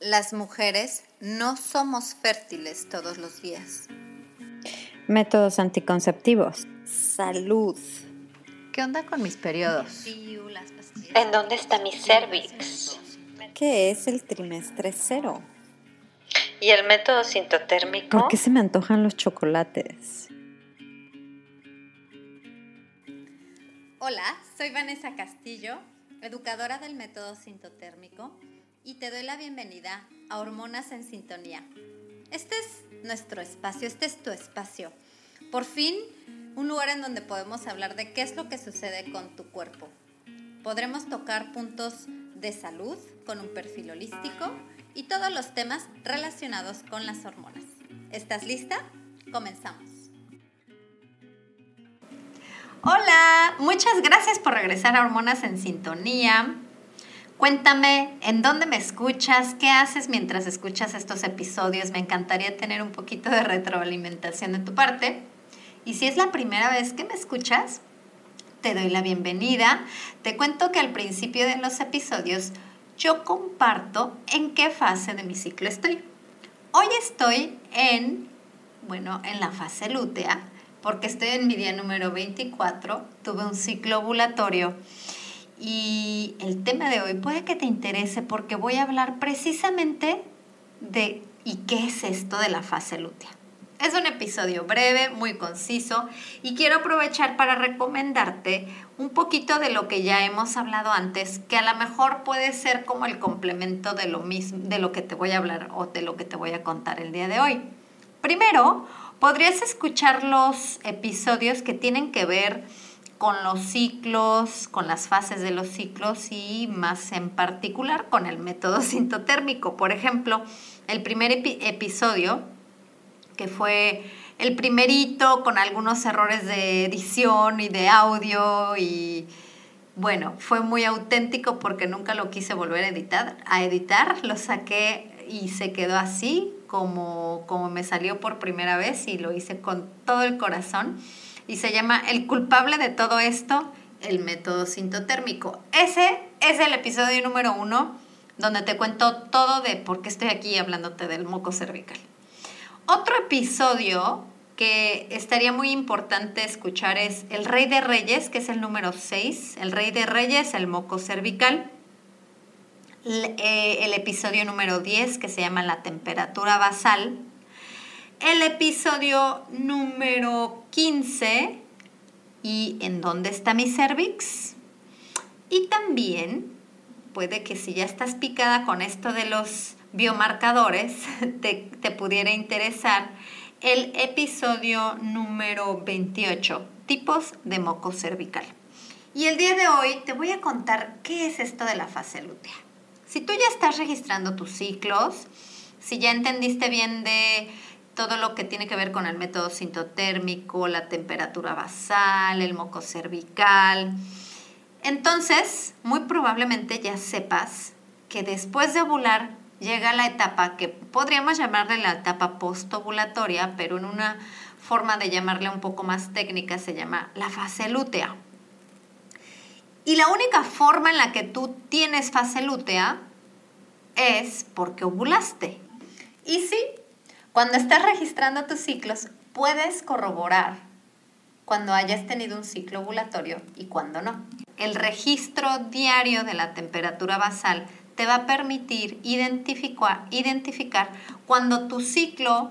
Las mujeres no somos fértiles todos los días. Métodos anticonceptivos. Salud. ¿Qué onda con mis periodos? ¿En dónde está mi cervix? ¿Qué es el trimestre cero? ¿Y el método sintotérmico? ¿Por qué se me antojan los chocolates? Hola, soy Vanessa Castillo, educadora del método sintotérmico y te doy la bienvenida a Hormonas en Sintonía. Este es nuestro espacio, este es tu espacio. Por fin, un lugar en donde podemos hablar de qué es lo que sucede con tu cuerpo. Podremos tocar puntos de salud con un perfil holístico y todos los temas relacionados con las hormonas. ¿Estás lista? Comenzamos. Hola, muchas gracias por regresar a Hormonas en Sintonía. Cuéntame en dónde me escuchas, qué haces mientras escuchas estos episodios. Me encantaría tener un poquito de retroalimentación de tu parte. Y si es la primera vez que me escuchas, te doy la bienvenida. Te cuento que al principio de los episodios yo comparto en qué fase de mi ciclo estoy. Hoy estoy en, bueno, en la fase lútea, porque estoy en mi día número 24. Tuve un ciclo ovulatorio y el tema de hoy puede que te interese porque voy a hablar precisamente de ¿y qué es esto de la fase lútea? Es un episodio breve, muy conciso y quiero aprovechar para recomendarte un poquito de lo que ya hemos hablado antes, que a lo mejor puede ser como el complemento de lo mismo de lo que te voy a hablar o de lo que te voy a contar el día de hoy. Primero, podrías escuchar los episodios que tienen que ver con los ciclos, con las fases de los ciclos y más en particular con el método sintotérmico. Por ejemplo, el primer episodio, que fue el primerito con algunos errores de edición y de audio y bueno, fue muy auténtico porque nunca lo quise volver a editar, a editar, lo saqué y se quedó así como, como me salió por primera vez y lo hice con todo el corazón y se llama El culpable de todo esto, el método sintotérmico. Ese es el episodio número uno donde te cuento todo de por qué estoy aquí hablándote del moco cervical. Otro episodio que estaría muy importante escuchar es El Rey de Reyes, que es el número 6, El Rey de Reyes, el moco cervical. Eh, el episodio número 10, que se llama La temperatura basal, el episodio número 15 y en dónde está mi cervix. Y también puede que si ya estás picada con esto de los biomarcadores, te, te pudiera interesar el episodio número 28, tipos de moco cervical. Y el día de hoy te voy a contar qué es esto de la fase lútea. Si tú ya estás registrando tus ciclos, si ya entendiste bien de todo lo que tiene que ver con el método sintotérmico, la temperatura basal, el moco cervical. Entonces, muy probablemente ya sepas que después de ovular llega la etapa que podríamos llamarle la etapa postovulatoria, pero en una forma de llamarle un poco más técnica se llama la fase lútea. Y la única forma en la que tú tienes fase lútea es porque ovulaste. Y sí, cuando estás registrando tus ciclos, puedes corroborar cuando hayas tenido un ciclo ovulatorio y cuando no. El registro diario de la temperatura basal te va a permitir identificar, cuando tu ciclo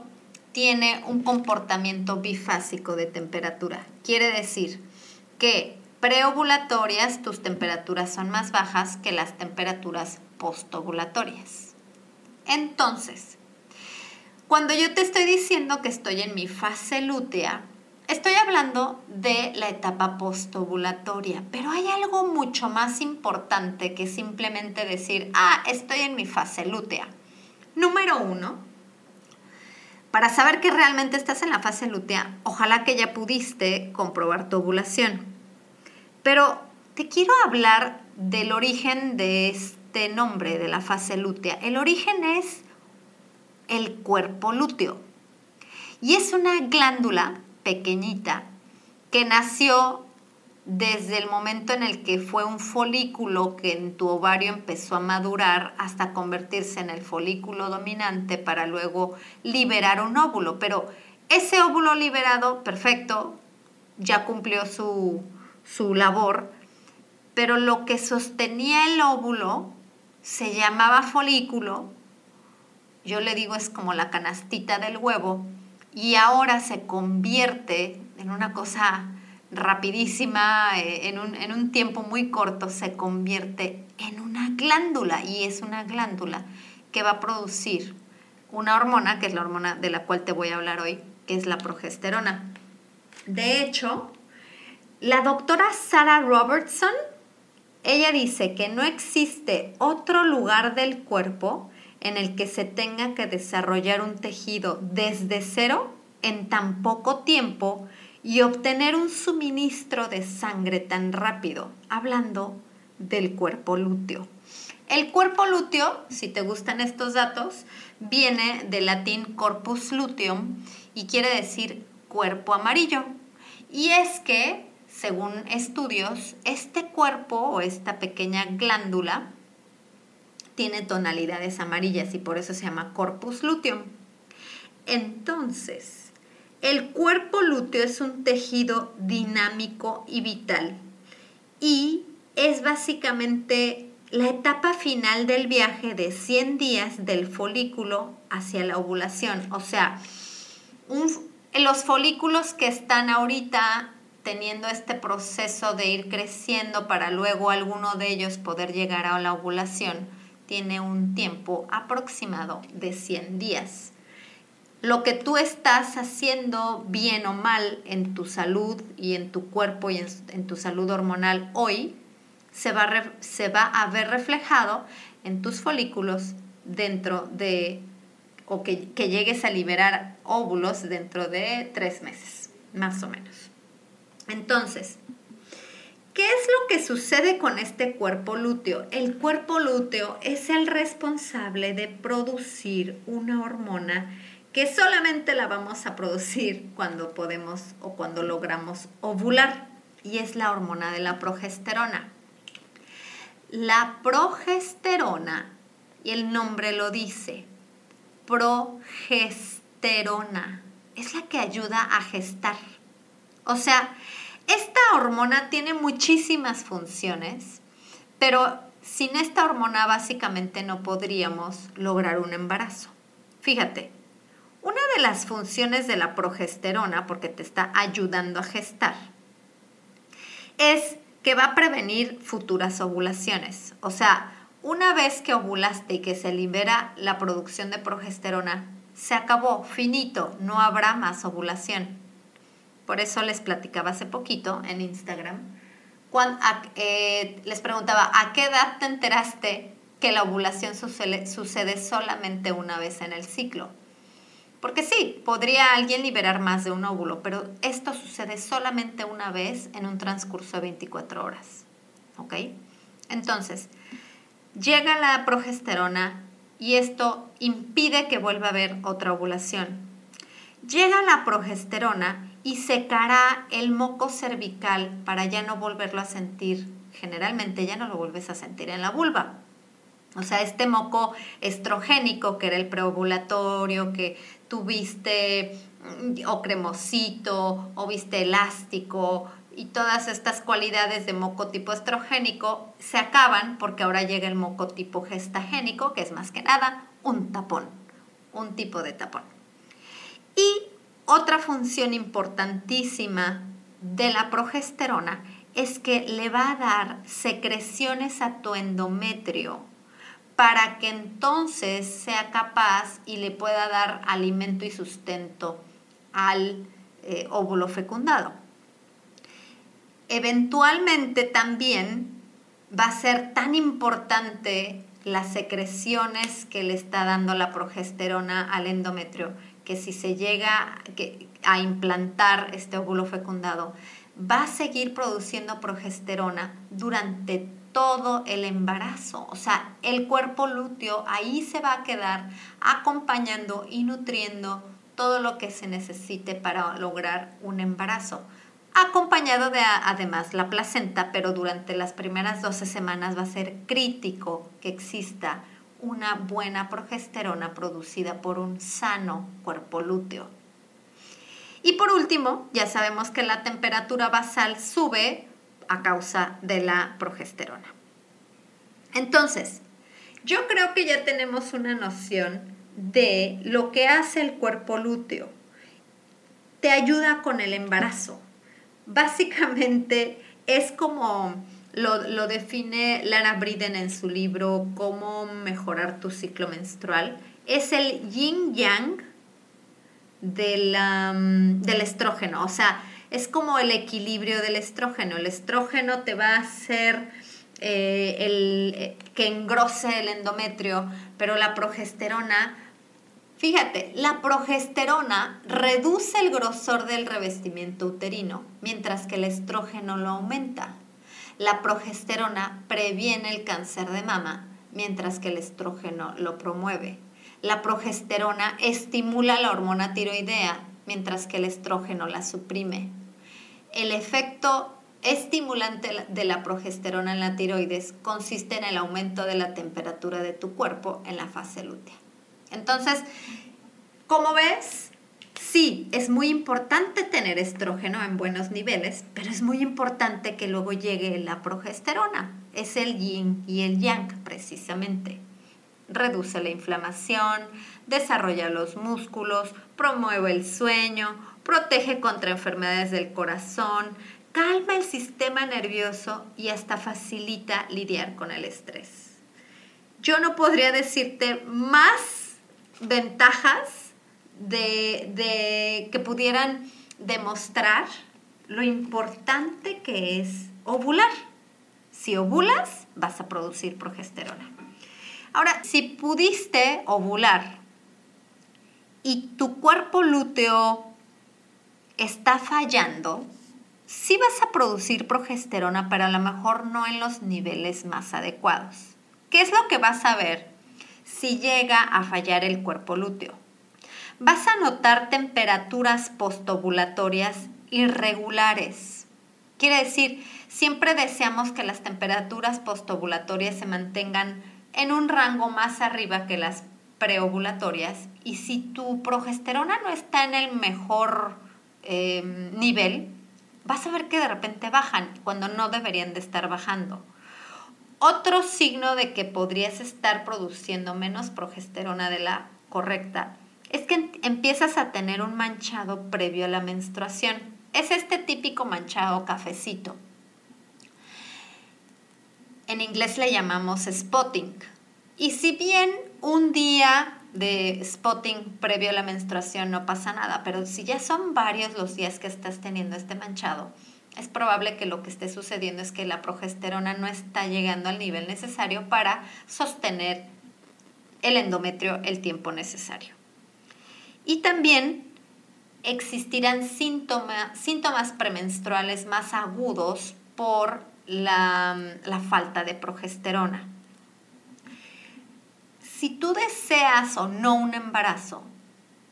tiene un comportamiento bifásico de temperatura. Quiere decir que preovulatorias tus temperaturas son más bajas que las temperaturas postovulatorias. Entonces, cuando yo te estoy diciendo que estoy en mi fase lútea, estoy hablando de la etapa postovulatoria, pero hay algo mucho más importante que simplemente decir, ah, estoy en mi fase lútea. Número uno, para saber que realmente estás en la fase lútea, ojalá que ya pudiste comprobar tu ovulación. Pero te quiero hablar del origen de este nombre, de la fase lútea. El origen es el cuerpo lúteo. Y es una glándula pequeñita que nació desde el momento en el que fue un folículo que en tu ovario empezó a madurar hasta convertirse en el folículo dominante para luego liberar un óvulo. Pero ese óvulo liberado, perfecto, ya cumplió su, su labor, pero lo que sostenía el óvulo se llamaba folículo, yo le digo es como la canastita del huevo, y ahora se convierte en una cosa rapidísima, eh, en un, en un tiempo muy corto, se convierte en una glándula y es una glándula que va a producir una hormona, que es la hormona de la cual te voy a hablar hoy, que es la progesterona. De hecho, la doctora Sarah Robertson, ella dice que no existe otro lugar del cuerpo en el que se tenga que desarrollar un tejido desde cero en tan poco tiempo y obtener un suministro de sangre tan rápido, hablando del cuerpo lúteo. El cuerpo lúteo, si te gustan estos datos, viene del latín corpus luteum y quiere decir cuerpo amarillo. Y es que, según estudios, este cuerpo o esta pequeña glándula tiene tonalidades amarillas y por eso se llama corpus luteum. Entonces, el cuerpo lúteo es un tejido dinámico y vital y es básicamente la etapa final del viaje de 100 días del folículo hacia la ovulación. O sea, los folículos que están ahorita teniendo este proceso de ir creciendo para luego alguno de ellos poder llegar a la ovulación, tiene un tiempo aproximado de 100 días lo que tú estás haciendo bien o mal en tu salud y en tu cuerpo y en, tu salud hormonal hoy se va, a ver reflejado en tus folículos dentro de, o que llegues a liberar óvulos dentro de tres meses, más o menos. Entonces, ¿Qué es lo que sucede con este cuerpo lúteo? El cuerpo lúteo es el responsable de producir una hormona que solamente la vamos a producir cuando podemos o cuando logramos ovular, y es la hormona de la progesterona. La progesterona, y el nombre lo dice, progesterona, es la que ayuda a gestar. O sea, esta hormona tiene muchísimas funciones, pero sin esta hormona básicamente no podríamos lograr un embarazo. Fíjate, una de las funciones de la progesterona, porque te está ayudando a gestar, es que va a prevenir futuras ovulaciones. O sea, una vez que ovulaste y que se libera la producción de progesterona, se acabó, finito, no habrá más ovulación. Por eso les platicaba hace poquito en Instagram, eh, les preguntaba, ¿a qué edad te enteraste que la ovulación sucede solamente una vez en el ciclo? Porque sí, podría alguien liberar más de un óvulo, pero esto sucede solamente una vez en un transcurso de 24 horas. ¿Ok? Entonces, llega la progesterona y esto impide que vuelva a haber otra ovulación. Llega la progesterona y secará el moco cervical para ya no volverlo a sentir. Generalmente ya no lo vuelves a sentir en la vulva. O sea, este moco estrogénico que era el preovulatorio, que tuviste mm, o cremosito, o viste elástico, y todas estas cualidades de moco tipo estrogénico se acaban porque ahora llega el moco tipo gestagénico, que es más que nada un tapón, un tipo de tapón. Y otra función importantísima de la progesterona es que le va a dar secreciones a tu endometrio para que entonces sea capaz y le pueda dar alimento y sustento al eh, óvulo fecundado. Eventualmente también va a ser tan importante las secreciones que le está dando la progesterona al endometrio, que si se llega a implantar este óvulo fecundado, va a seguir produciendo progesterona durante todo el embarazo. O sea, el cuerpo lúteo ahí se va a quedar acompañando y nutriendo todo lo que se necesite para lograr un embarazo. acompañado de además la placenta, pero durante las primeras 12 semanas va a ser crítico que exista una buena progesterona producida por un sano cuerpo lúteo. Y por último, ya sabemos que la temperatura basal sube a causa de la progesterona. Entonces, yo creo que ya tenemos una noción de lo que hace el cuerpo lúteo. Te ayuda con el embarazo. Básicamente es como lo, define Lara Briden en su libro Cómo mejorar tu ciclo menstrual. Es el yin yang del, del estrógeno. O sea, es como el equilibrio del estrógeno. El estrógeno te va a hacer eh, el, eh, que engrose el endometrio, pero la progesterona, fíjate, la progesterona reduce el grosor del revestimiento uterino, mientras que el estrógeno lo aumenta. La progesterona previene el cáncer de mama, mientras que el estrógeno lo promueve. La progesterona estimula la hormona tiroidea, mientras que el estrógeno la suprime. El efecto estimulante de la progesterona en la tiroides consiste en el aumento de la temperatura de tu cuerpo en la fase lútea. Entonces, como ves, Sí, es muy importante tener estrógeno en buenos niveles, pero es muy importante que luego llegue la progesterona. Es el yin y el yang precisamente. Reduce la inflamación, desarrolla los músculos, promueve el sueño, protege contra enfermedades del corazón, calma el sistema nervioso y hasta facilita lidiar con el estrés. Yo no podría decirte más ventajas de, que pudieran demostrar lo importante que es ovular. Si ovulas, vas a producir progesterona. Ahora, si pudiste ovular y tu cuerpo lúteo está fallando, sí vas a producir progesterona, pero a lo mejor no en los niveles más adecuados. ¿Qué es lo que vas a ver si llega a fallar el cuerpo lúteo? Vas a notar temperaturas postovulatorias irregulares. Quiere decir, siempre deseamos que las temperaturas postovulatorias se mantengan en un rango más arriba que las preovulatorias y si tu progesterona no está en el mejor eh, nivel, vas a ver que de repente bajan cuando no deberían de estar bajando. Otro signo de que podrías estar produciendo menos progesterona de la correcta es que empiezas a tener un manchado previo a la menstruación. Es este típico manchado cafecito. En inglés le llamamos spotting. Y si bien un día de spotting previo a la menstruación no pasa nada, pero si ya son varios los días que estás teniendo este manchado, es probable que lo que esté sucediendo es que la progesterona no está llegando al nivel necesario para sostener el endometrio el tiempo necesario. Y también existirán síntomas premenstruales más agudos por la, la falta de progesterona. Si tú deseas o no un embarazo,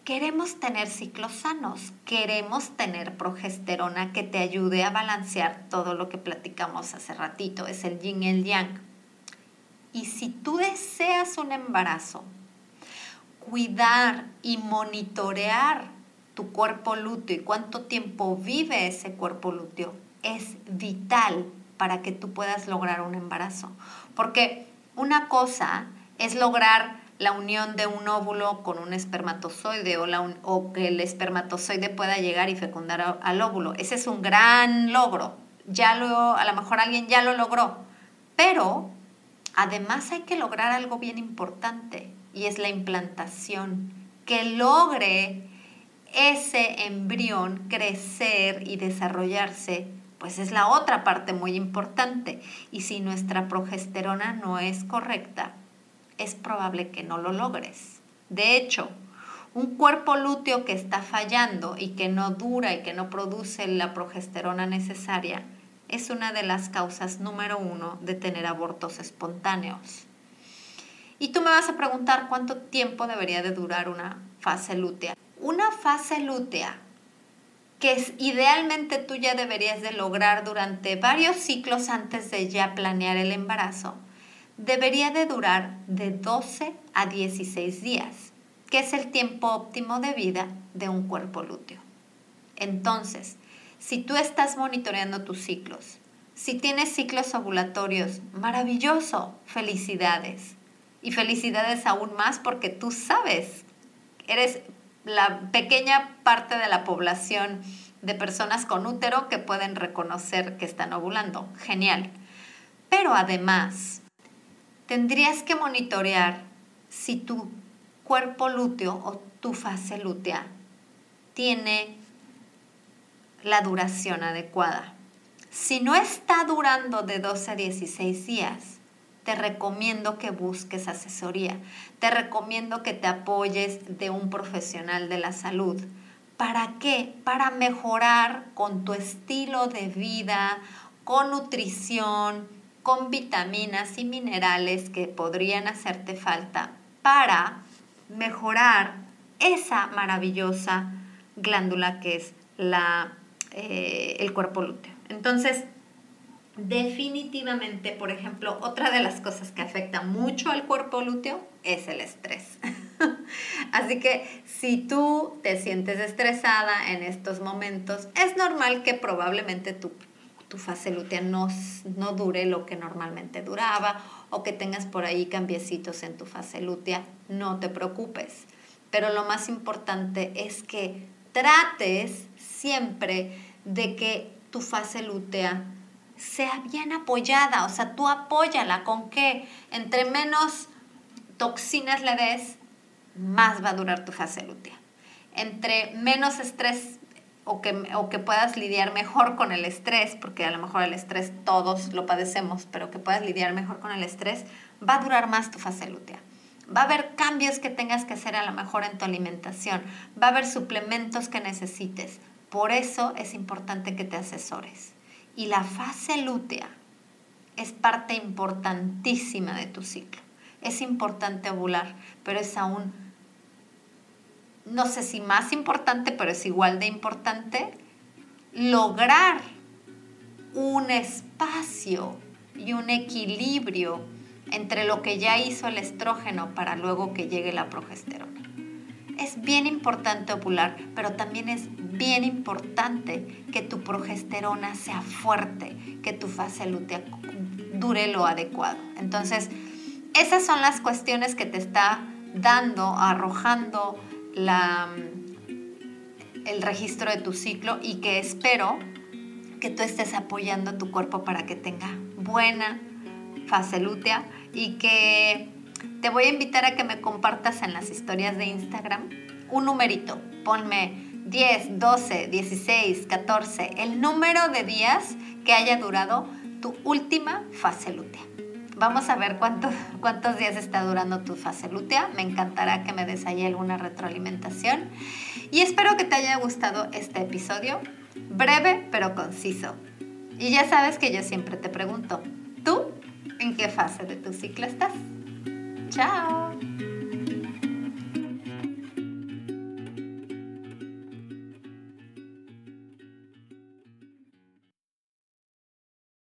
queremos tener ciclos sanos, queremos tener progesterona que te ayude a balancear todo lo que platicamos hace ratito, es el yin y el yang. Y si tú deseas un embarazo, cuidar y monitorear tu cuerpo lúteo y cuánto tiempo vive ese cuerpo lúteo es vital para que tú puedas lograr un embarazo. Porque una cosa es lograr la unión de un óvulo con un espermatozoide o, o que el espermatozoide pueda llegar y fecundar al óvulo. Ese es un gran logro. Ya lo, a lo mejor alguien ya lo logró. Pero además hay que lograr algo bien importante y es la implantación, que logre ese embrión crecer y desarrollarse, pues es la otra parte muy importante. Y si nuestra progesterona no es correcta, es probable que no lo logres. De hecho, un cuerpo lúteo que está fallando y que no dura y que no produce la progesterona necesaria es una de las causas número uno de tener abortos espontáneos. Y tú me vas a preguntar cuánto tiempo debería de durar una fase lútea. Una fase lútea que es, idealmente tú ya deberías de lograr durante varios ciclos antes de ya planear el embarazo, debería de durar de 12 a 16 días, que es el tiempo óptimo de vida de un cuerpo lúteo. Entonces, si tú estás monitoreando tus ciclos, si tienes ciclos ovulatorios, maravilloso, felicidades. Y felicidades aún más porque tú sabes, eres la pequeña parte de la población de personas con útero que pueden reconocer que están ovulando. Genial. Pero además, tendrías que monitorear si tu cuerpo lúteo o tu fase lútea tiene la duración adecuada. Si no está durando de 12 a 16 días, te recomiendo que busques asesoría. Te recomiendo que te apoyes de un profesional de la salud. ¿Para qué? Para mejorar con tu estilo de vida, con nutrición, con vitaminas y minerales que podrían hacerte falta para mejorar esa maravillosa glándula que es la eh, el cuerpo lúteo. Entonces, definitivamente, por ejemplo, otra de las cosas que afecta mucho al cuerpo lúteo es el estrés. Así que si tú te sientes estresada en estos momentos, es normal que probablemente tu, tu fase lútea no, no dure lo que normalmente duraba o que tengas por ahí cambiecitos en tu fase lútea. No te preocupes. Pero lo más importante es que trates siempre de que tu fase lútea sea bien apoyada, o sea, tú apóyala con que entre menos toxinas le des, más va a durar tu fase lútea. Entre menos estrés o que, o que puedas lidiar mejor con el estrés, porque a lo mejor el estrés todos lo padecemos, pero que puedas lidiar mejor con el estrés, va a durar más tu fase lútea. Va a haber cambios que tengas que hacer a lo mejor en tu alimentación, va a haber suplementos que necesites, por eso es importante que te asesores. Y la fase lútea es parte importantísima de tu ciclo. Es importante ovular, pero es aún, no sé si más importante, pero es igual de importante, lograr un espacio y un equilibrio entre lo que ya hizo el estrógeno para luego que llegue la progesterona. Es bien importante ovular, pero también es bien importante que tu progesterona sea fuerte, que tu fase lútea dure lo adecuado. Entonces, esas son las cuestiones que te está dando, arrojando la, el registro de tu ciclo y que espero que tú estés apoyando a tu cuerpo para que tenga buena fase lútea y que te voy a invitar a que me compartas en las historias de Instagram un numerito. Ponme 10, 12, 16, 14, el número de días que haya durado tu última fase lútea. Vamos a ver cuánto, cuántos días está durando tu fase lútea. Me encantará que me des ahí alguna retroalimentación. Y espero que te haya gustado este episodio, breve pero conciso. Y ya sabes que yo siempre te pregunto, ¿tú en qué fase de tu ciclo estás? Chao.